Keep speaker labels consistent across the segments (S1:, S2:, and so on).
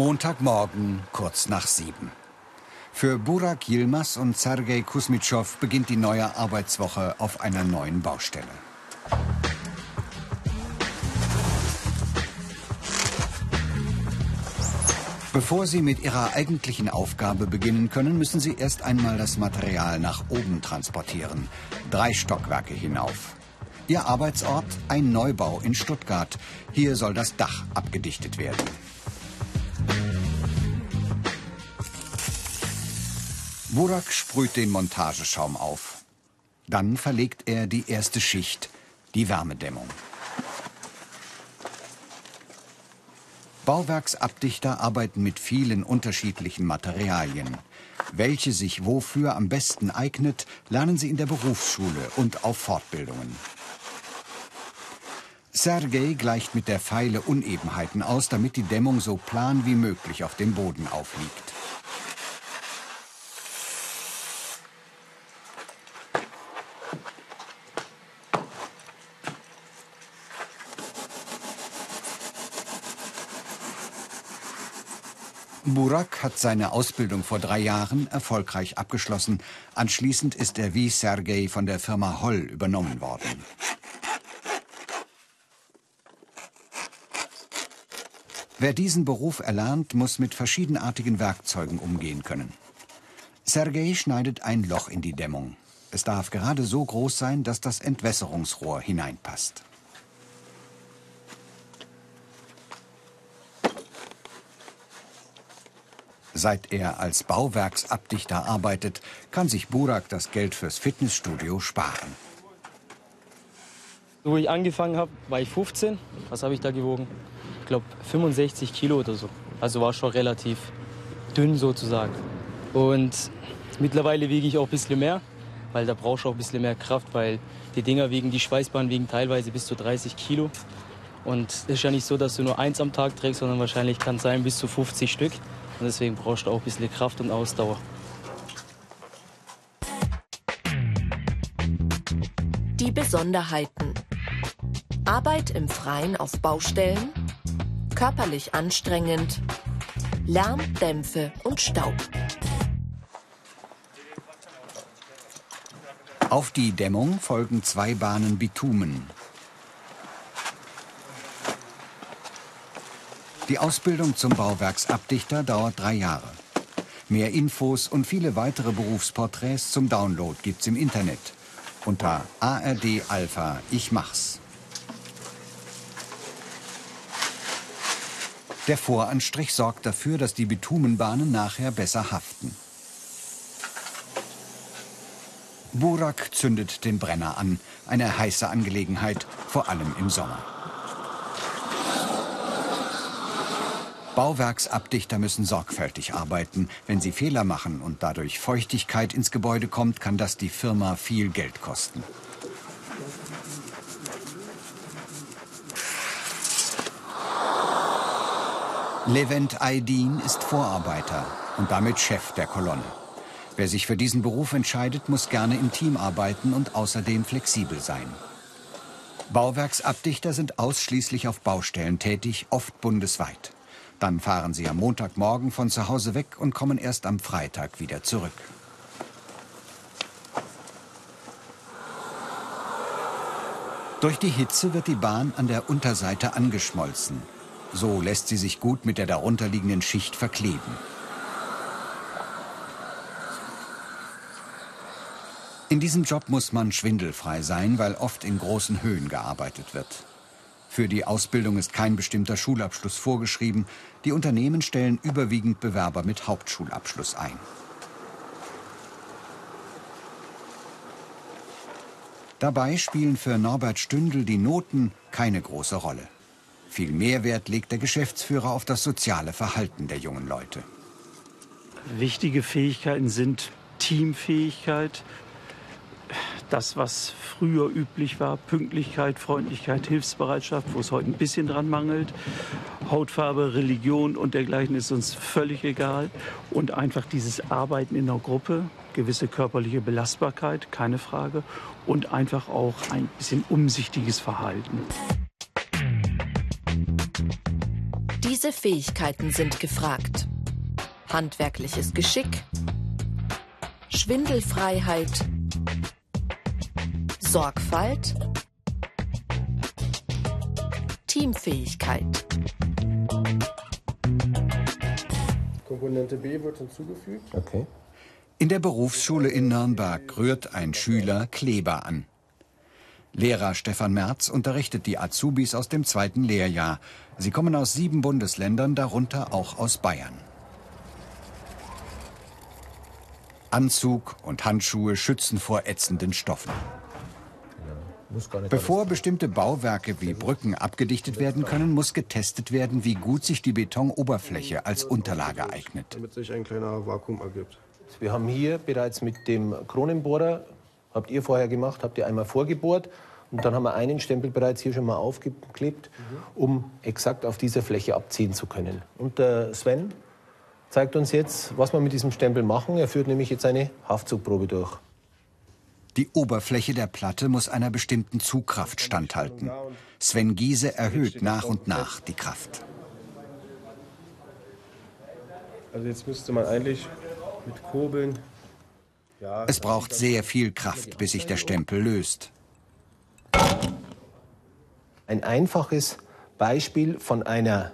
S1: Montagmorgen, kurz nach sieben. Für Burak Yilmaz und Sergei Kusmitschow beginnt die neue Arbeitswoche auf einer neuen Baustelle. Bevor Sie mit Ihrer eigentlichen Aufgabe beginnen können, müssen Sie erst einmal das Material nach oben transportieren. Drei Stockwerke hinauf. Ihr Arbeitsort ein Neubau in Stuttgart. Hier soll das Dach abgedichtet werden. Burak sprüht den Montageschaum auf. Dann verlegt er die erste Schicht, die Wärmedämmung. Bauwerksabdichter arbeiten mit vielen unterschiedlichen Materialien. Welche sich wofür am besten eignet, lernen sie in der Berufsschule und auf Fortbildungen. Sergei gleicht mit der Pfeile Unebenheiten aus, damit die Dämmung so plan wie möglich auf dem Boden aufliegt. Burak hat seine Ausbildung vor drei Jahren erfolgreich abgeschlossen. Anschließend ist er wie Sergei von der Firma Holl übernommen worden. Wer diesen Beruf erlernt, muss mit verschiedenartigen Werkzeugen umgehen können. Sergei schneidet ein Loch in die Dämmung. Es darf gerade so groß sein, dass das Entwässerungsrohr hineinpasst. Seit er als Bauwerksabdichter arbeitet, kann sich Burak das Geld fürs Fitnessstudio sparen.
S2: Wo ich angefangen habe, war ich 15. Was habe ich da gewogen? Ich glaube 65 Kilo oder so. Also war schon relativ dünn sozusagen. Und mittlerweile wiege ich auch ein bisschen mehr, weil da brauchst du auch ein bisschen mehr Kraft, weil die Dinger wiegen, die Schweißbahnen wiegen teilweise bis zu 30 Kilo. Und es ist ja nicht so, dass du nur eins am Tag trägst, sondern wahrscheinlich kann es sein bis zu 50 Stück. Und deswegen brauchst du auch ein bisschen Kraft und Ausdauer.
S3: Die Besonderheiten. Arbeit im Freien auf Baustellen, körperlich anstrengend, Lärm, Dämpfe und Staub.
S1: Auf die Dämmung folgen zwei Bahnen Bitumen. Die Ausbildung zum Bauwerksabdichter dauert drei Jahre. Mehr Infos und viele weitere Berufsporträts zum Download gibt's im Internet unter ARD Alpha Ich mach's. Der Voranstrich sorgt dafür, dass die Bitumenbahnen nachher besser haften. Burak zündet den Brenner an, eine heiße Angelegenheit, vor allem im Sommer. Bauwerksabdichter müssen sorgfältig arbeiten. Wenn sie Fehler machen und dadurch Feuchtigkeit ins Gebäude kommt, kann das die Firma viel Geld kosten. Levent Aydin ist Vorarbeiter und damit Chef der Kolonne. Wer sich für diesen Beruf entscheidet, muss gerne im Team arbeiten und außerdem flexibel sein. Bauwerksabdichter sind ausschließlich auf Baustellen tätig, oft bundesweit. Dann fahren sie am Montagmorgen von zu Hause weg und kommen erst am Freitag wieder zurück. Durch die Hitze wird die Bahn an der Unterseite angeschmolzen. So lässt sie sich gut mit der darunterliegenden Schicht verkleben. In diesem Job muss man schwindelfrei sein, weil oft in großen Höhen gearbeitet wird. Für die Ausbildung ist kein bestimmter Schulabschluss vorgeschrieben. Die Unternehmen stellen überwiegend Bewerber mit Hauptschulabschluss ein. Dabei spielen für Norbert Stündel die Noten keine große Rolle. Viel Mehrwert legt der Geschäftsführer auf das soziale Verhalten der jungen Leute.
S4: Wichtige Fähigkeiten sind Teamfähigkeit, das, was früher üblich war, Pünktlichkeit, Freundlichkeit, Hilfsbereitschaft, wo es heute ein bisschen dran mangelt, Hautfarbe, Religion und dergleichen ist uns völlig egal. Und einfach dieses Arbeiten in der Gruppe, gewisse körperliche Belastbarkeit, keine Frage, und einfach auch ein bisschen umsichtiges Verhalten.
S3: Diese Fähigkeiten sind gefragt. Handwerkliches Geschick, Schwindelfreiheit, Sorgfalt, Teamfähigkeit.
S5: Komponente B wird hinzugefügt.
S1: Okay. In der Berufsschule in Nürnberg rührt ein Schüler Kleber an. Lehrer Stefan Merz unterrichtet die Azubis aus dem zweiten Lehrjahr. Sie kommen aus sieben Bundesländern, darunter auch aus Bayern. Anzug und Handschuhe schützen vor ätzenden Stoffen. Bevor bestimmte Bauwerke wie Brücken abgedichtet werden können, muss getestet werden, wie gut sich die Betonoberfläche als Unterlage eignet.
S5: Damit sich ein kleiner Vakuum ergibt.
S6: Wir haben hier bereits mit dem Kronenbohrer, habt ihr vorher gemacht, habt ihr einmal vorgebohrt und dann haben wir einen Stempel bereits hier schon mal aufgeklebt, um exakt auf dieser Fläche abziehen zu können. Und der Sven zeigt uns jetzt, was wir mit diesem Stempel machen. Er führt nämlich jetzt eine Haftzugprobe durch.
S1: Die Oberfläche der Platte muss einer bestimmten Zugkraft standhalten. Sven Giese erhöht nach und nach die Kraft.
S5: Also jetzt müsste man eigentlich mit Kurbeln.
S1: Ja, es braucht sehr viel Kraft, bis sich der Stempel löst.
S6: Ein einfaches Beispiel von einer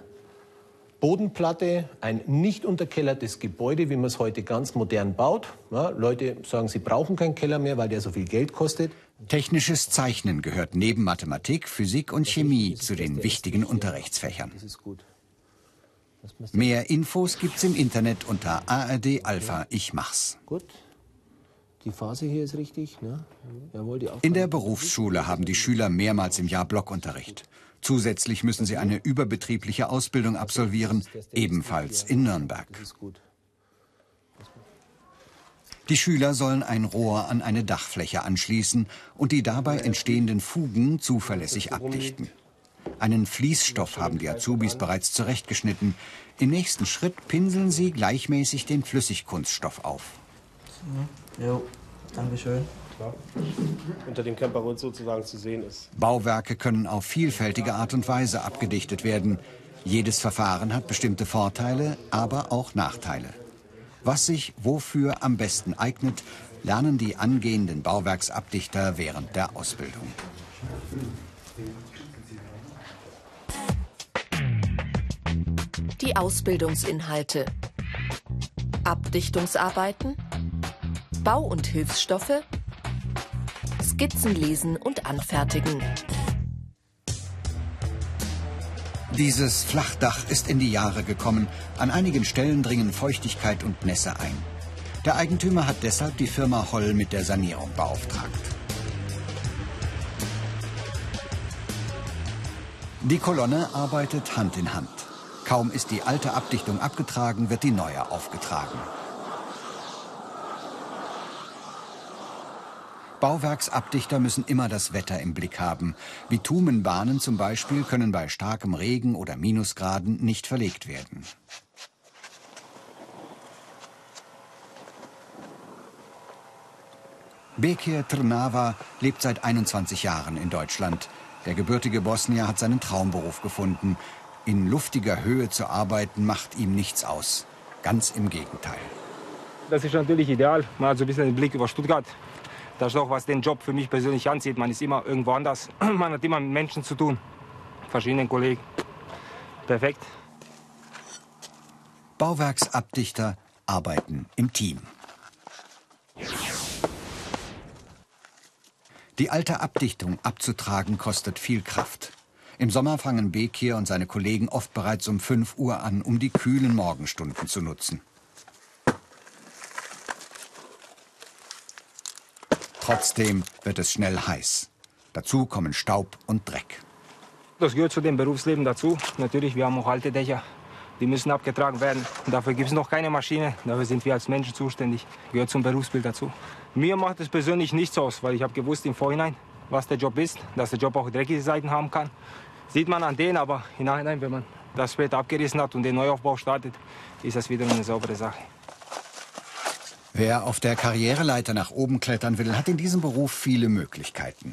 S6: Bodenplatte, ein nicht unterkellertes Gebäude, wie man es heute ganz modern baut. Ja, Leute sagen, sie brauchen keinen Keller mehr, weil der so viel Geld kostet.
S1: Technisches Zeichnen gehört neben Mathematik, Physik und Chemie zu den wichtigen Unterrichtsfächern. Mehr Infos gibt's im Internet unter ARD Alpha Ich mach's.
S6: Gut. Die Phase hier ist richtig. Ne?
S1: Jawohl, In der Berufsschule haben die Schüler mehrmals im Jahr Blockunterricht. Zusätzlich müssen sie eine überbetriebliche Ausbildung absolvieren, ebenfalls in Nürnberg. Die Schüler sollen ein Rohr an eine Dachfläche anschließen und die dabei entstehenden Fugen zuverlässig abdichten. Einen Fließstoff haben die Azubis bereits zurechtgeschnitten. Im nächsten Schritt pinseln sie gleichmäßig den Flüssigkunststoff auf.
S7: Jo, Dankeschön.
S5: Unter dem Camperhund sozusagen zu sehen ist.
S1: Bauwerke können auf vielfältige Art und Weise abgedichtet werden. Jedes Verfahren hat bestimmte Vorteile, aber auch Nachteile. Was sich wofür am besten eignet, lernen die angehenden Bauwerksabdichter während der Ausbildung.
S3: Die Ausbildungsinhalte. Abdichtungsarbeiten, Bau- und Hilfsstoffe, Skizzen lesen und anfertigen.
S1: Dieses Flachdach ist in die Jahre gekommen. An einigen Stellen dringen Feuchtigkeit und Nässe ein. Der Eigentümer hat deshalb die Firma Holl mit der Sanierung beauftragt. Die Kolonne arbeitet Hand in Hand. Kaum ist die alte Abdichtung abgetragen, wird die neue aufgetragen. Bauwerksabdichter müssen immer das Wetter im Blick haben. Bitumenbahnen zum Beispiel können bei starkem Regen oder Minusgraden nicht verlegt werden. Bekir Trnava lebt seit 21 Jahren in Deutschland. Der gebürtige Bosnier hat seinen Traumberuf gefunden. In luftiger Höhe zu arbeiten macht ihm nichts aus. Ganz im Gegenteil.
S8: Das ist natürlich ideal. Hat so ein bisschen den Blick über Stuttgart. Das ist auch, was den Job für mich persönlich anzieht. Man ist immer irgendwo anders. Man hat immer mit Menschen zu tun. Verschiedenen Kollegen. Perfekt.
S1: Bauwerksabdichter arbeiten im Team. Die alte Abdichtung abzutragen kostet viel Kraft. Im Sommer fangen Bekir und seine Kollegen oft bereits um 5 Uhr an, um die kühlen Morgenstunden zu nutzen. Trotzdem wird es schnell heiß. Dazu kommen Staub und Dreck.
S8: Das gehört zu dem Berufsleben dazu. Natürlich, wir haben auch alte Dächer. Die müssen abgetragen werden. dafür gibt es noch keine Maschine. Dafür sind wir als Menschen zuständig. Gehört zum Berufsbild dazu. Mir macht es persönlich nichts aus, weil ich habe gewusst im Vorhinein, was der Job ist, dass der Job auch dreckige Seiten haben kann. Sieht man an denen, aber im Nachhinein, wenn man das später abgerissen hat und den Neuaufbau startet, ist das wieder eine saubere Sache.
S1: Wer auf der Karriereleiter nach oben klettern will, hat in diesem Beruf viele Möglichkeiten.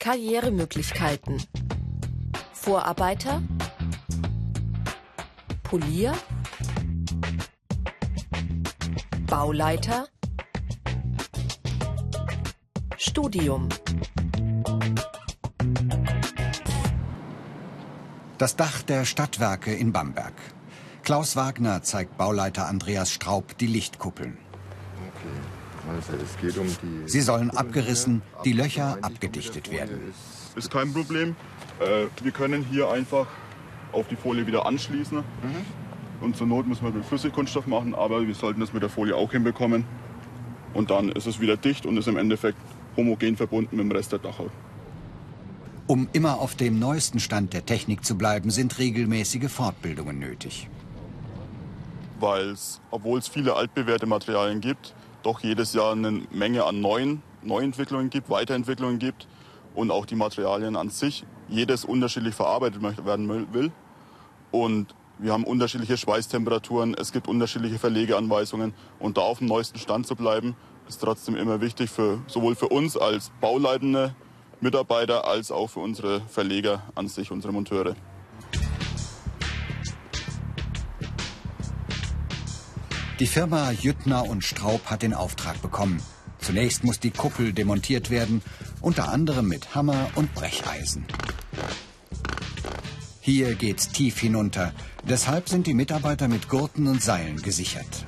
S3: Karrieremöglichkeiten. Vorarbeiter, Polier, Bauleiter, Studium.
S1: Das Dach der Stadtwerke in Bamberg. Klaus Wagner zeigt Bauleiter Andreas Straub die Lichtkuppeln.
S9: Okay. Also es geht um die
S1: Sie sollen abgerissen, die Löcher abgedichtet werden.
S10: Ist kein Problem. Äh, wir können hier einfach auf die Folie wieder anschließen.
S9: Mhm.
S10: Und zur Not müssen wir mit Flüssigkunststoff machen, aber wir sollten das mit der Folie auch hinbekommen. Und dann ist es wieder dicht und ist im Endeffekt homogen verbunden mit dem Rest der Dachhaut.
S1: Um immer auf dem neuesten Stand der Technik zu bleiben, sind regelmäßige Fortbildungen nötig.
S10: Weil es, obwohl es viele altbewährte Materialien gibt, doch jedes Jahr eine Menge an neuen Neuentwicklungen gibt, Weiterentwicklungen gibt und auch die Materialien an sich jedes unterschiedlich verarbeitet werden will. Und wir haben unterschiedliche Schweißtemperaturen, es gibt unterschiedliche Verlegeanweisungen und da auf dem neuesten Stand zu bleiben, ist trotzdem immer wichtig für sowohl für uns als bauleitende Mitarbeiter als auch für unsere Verleger an sich, unsere Monteure.
S1: Die Firma Jüttner und Straub hat den Auftrag bekommen. Zunächst muss die Kuppel demontiert werden, unter anderem mit Hammer und Brecheisen. Hier geht's tief hinunter. Deshalb sind die Mitarbeiter mit Gurten und Seilen gesichert.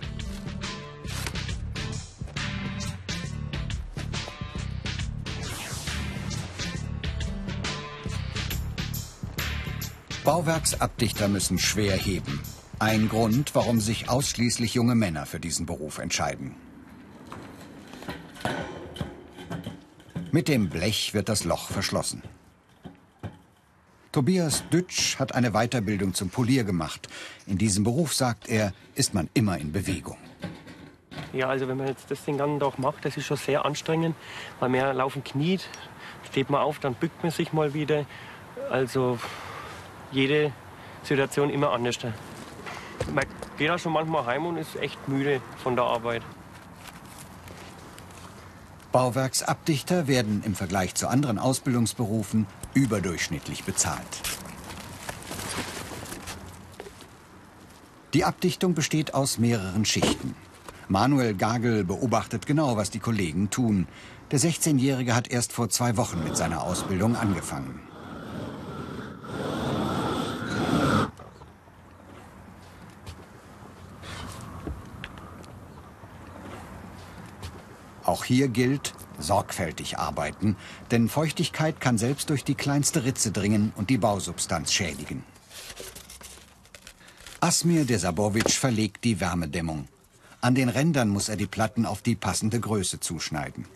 S1: Bauwerksabdichter müssen schwer heben. Ein Grund, warum sich ausschließlich junge Männer für diesen Beruf entscheiden. Mit dem Blech wird das Loch verschlossen. Tobias Dütsch hat eine Weiterbildung zum Polier gemacht. In diesem Beruf, sagt er, ist man immer in Bewegung.
S11: Ja, also wenn man jetzt das den ganzen Tag macht, das ist schon sehr anstrengend, weil man laufen kniet, steht man auf, dann bückt man sich mal wieder. Also jede Situation immer anders. Man geht auch schon manchmal heim und ist echt müde von der Arbeit.
S1: Bauwerksabdichter werden im Vergleich zu anderen Ausbildungsberufen überdurchschnittlich bezahlt. Die Abdichtung besteht aus mehreren Schichten. Manuel Gagel beobachtet genau, was die Kollegen tun. Der 16-Jährige hat erst vor zwei Wochen mit seiner Ausbildung angefangen. Auch hier gilt, sorgfältig arbeiten, denn Feuchtigkeit kann selbst durch die kleinste Ritze dringen und die Bausubstanz schädigen. Asmir Desabowitsch verlegt die Wärmedämmung. An den Rändern muss er die Platten auf die passende Größe zuschneiden.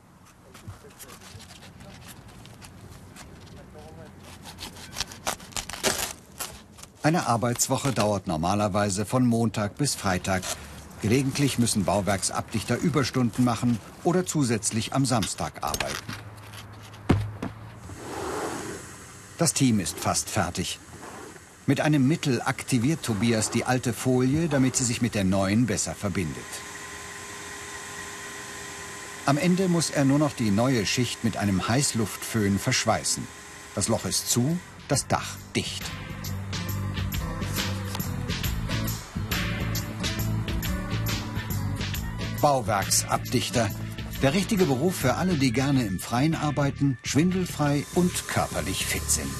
S1: Eine Arbeitswoche dauert normalerweise von Montag bis Freitag, Gelegentlich müssen Bauwerksabdichter Überstunden machen oder zusätzlich am Samstag arbeiten. Das Team ist fast fertig. Mit einem Mittel aktiviert Tobias die alte Folie, damit sie sich mit der neuen besser verbindet. Am Ende muss er nur noch die neue Schicht mit einem Heißluftföhn verschweißen. Das Loch ist zu, das Dach dicht. Bauwerksabdichter. Der richtige Beruf für alle, die gerne im Freien arbeiten, schwindelfrei und körperlich fit sind.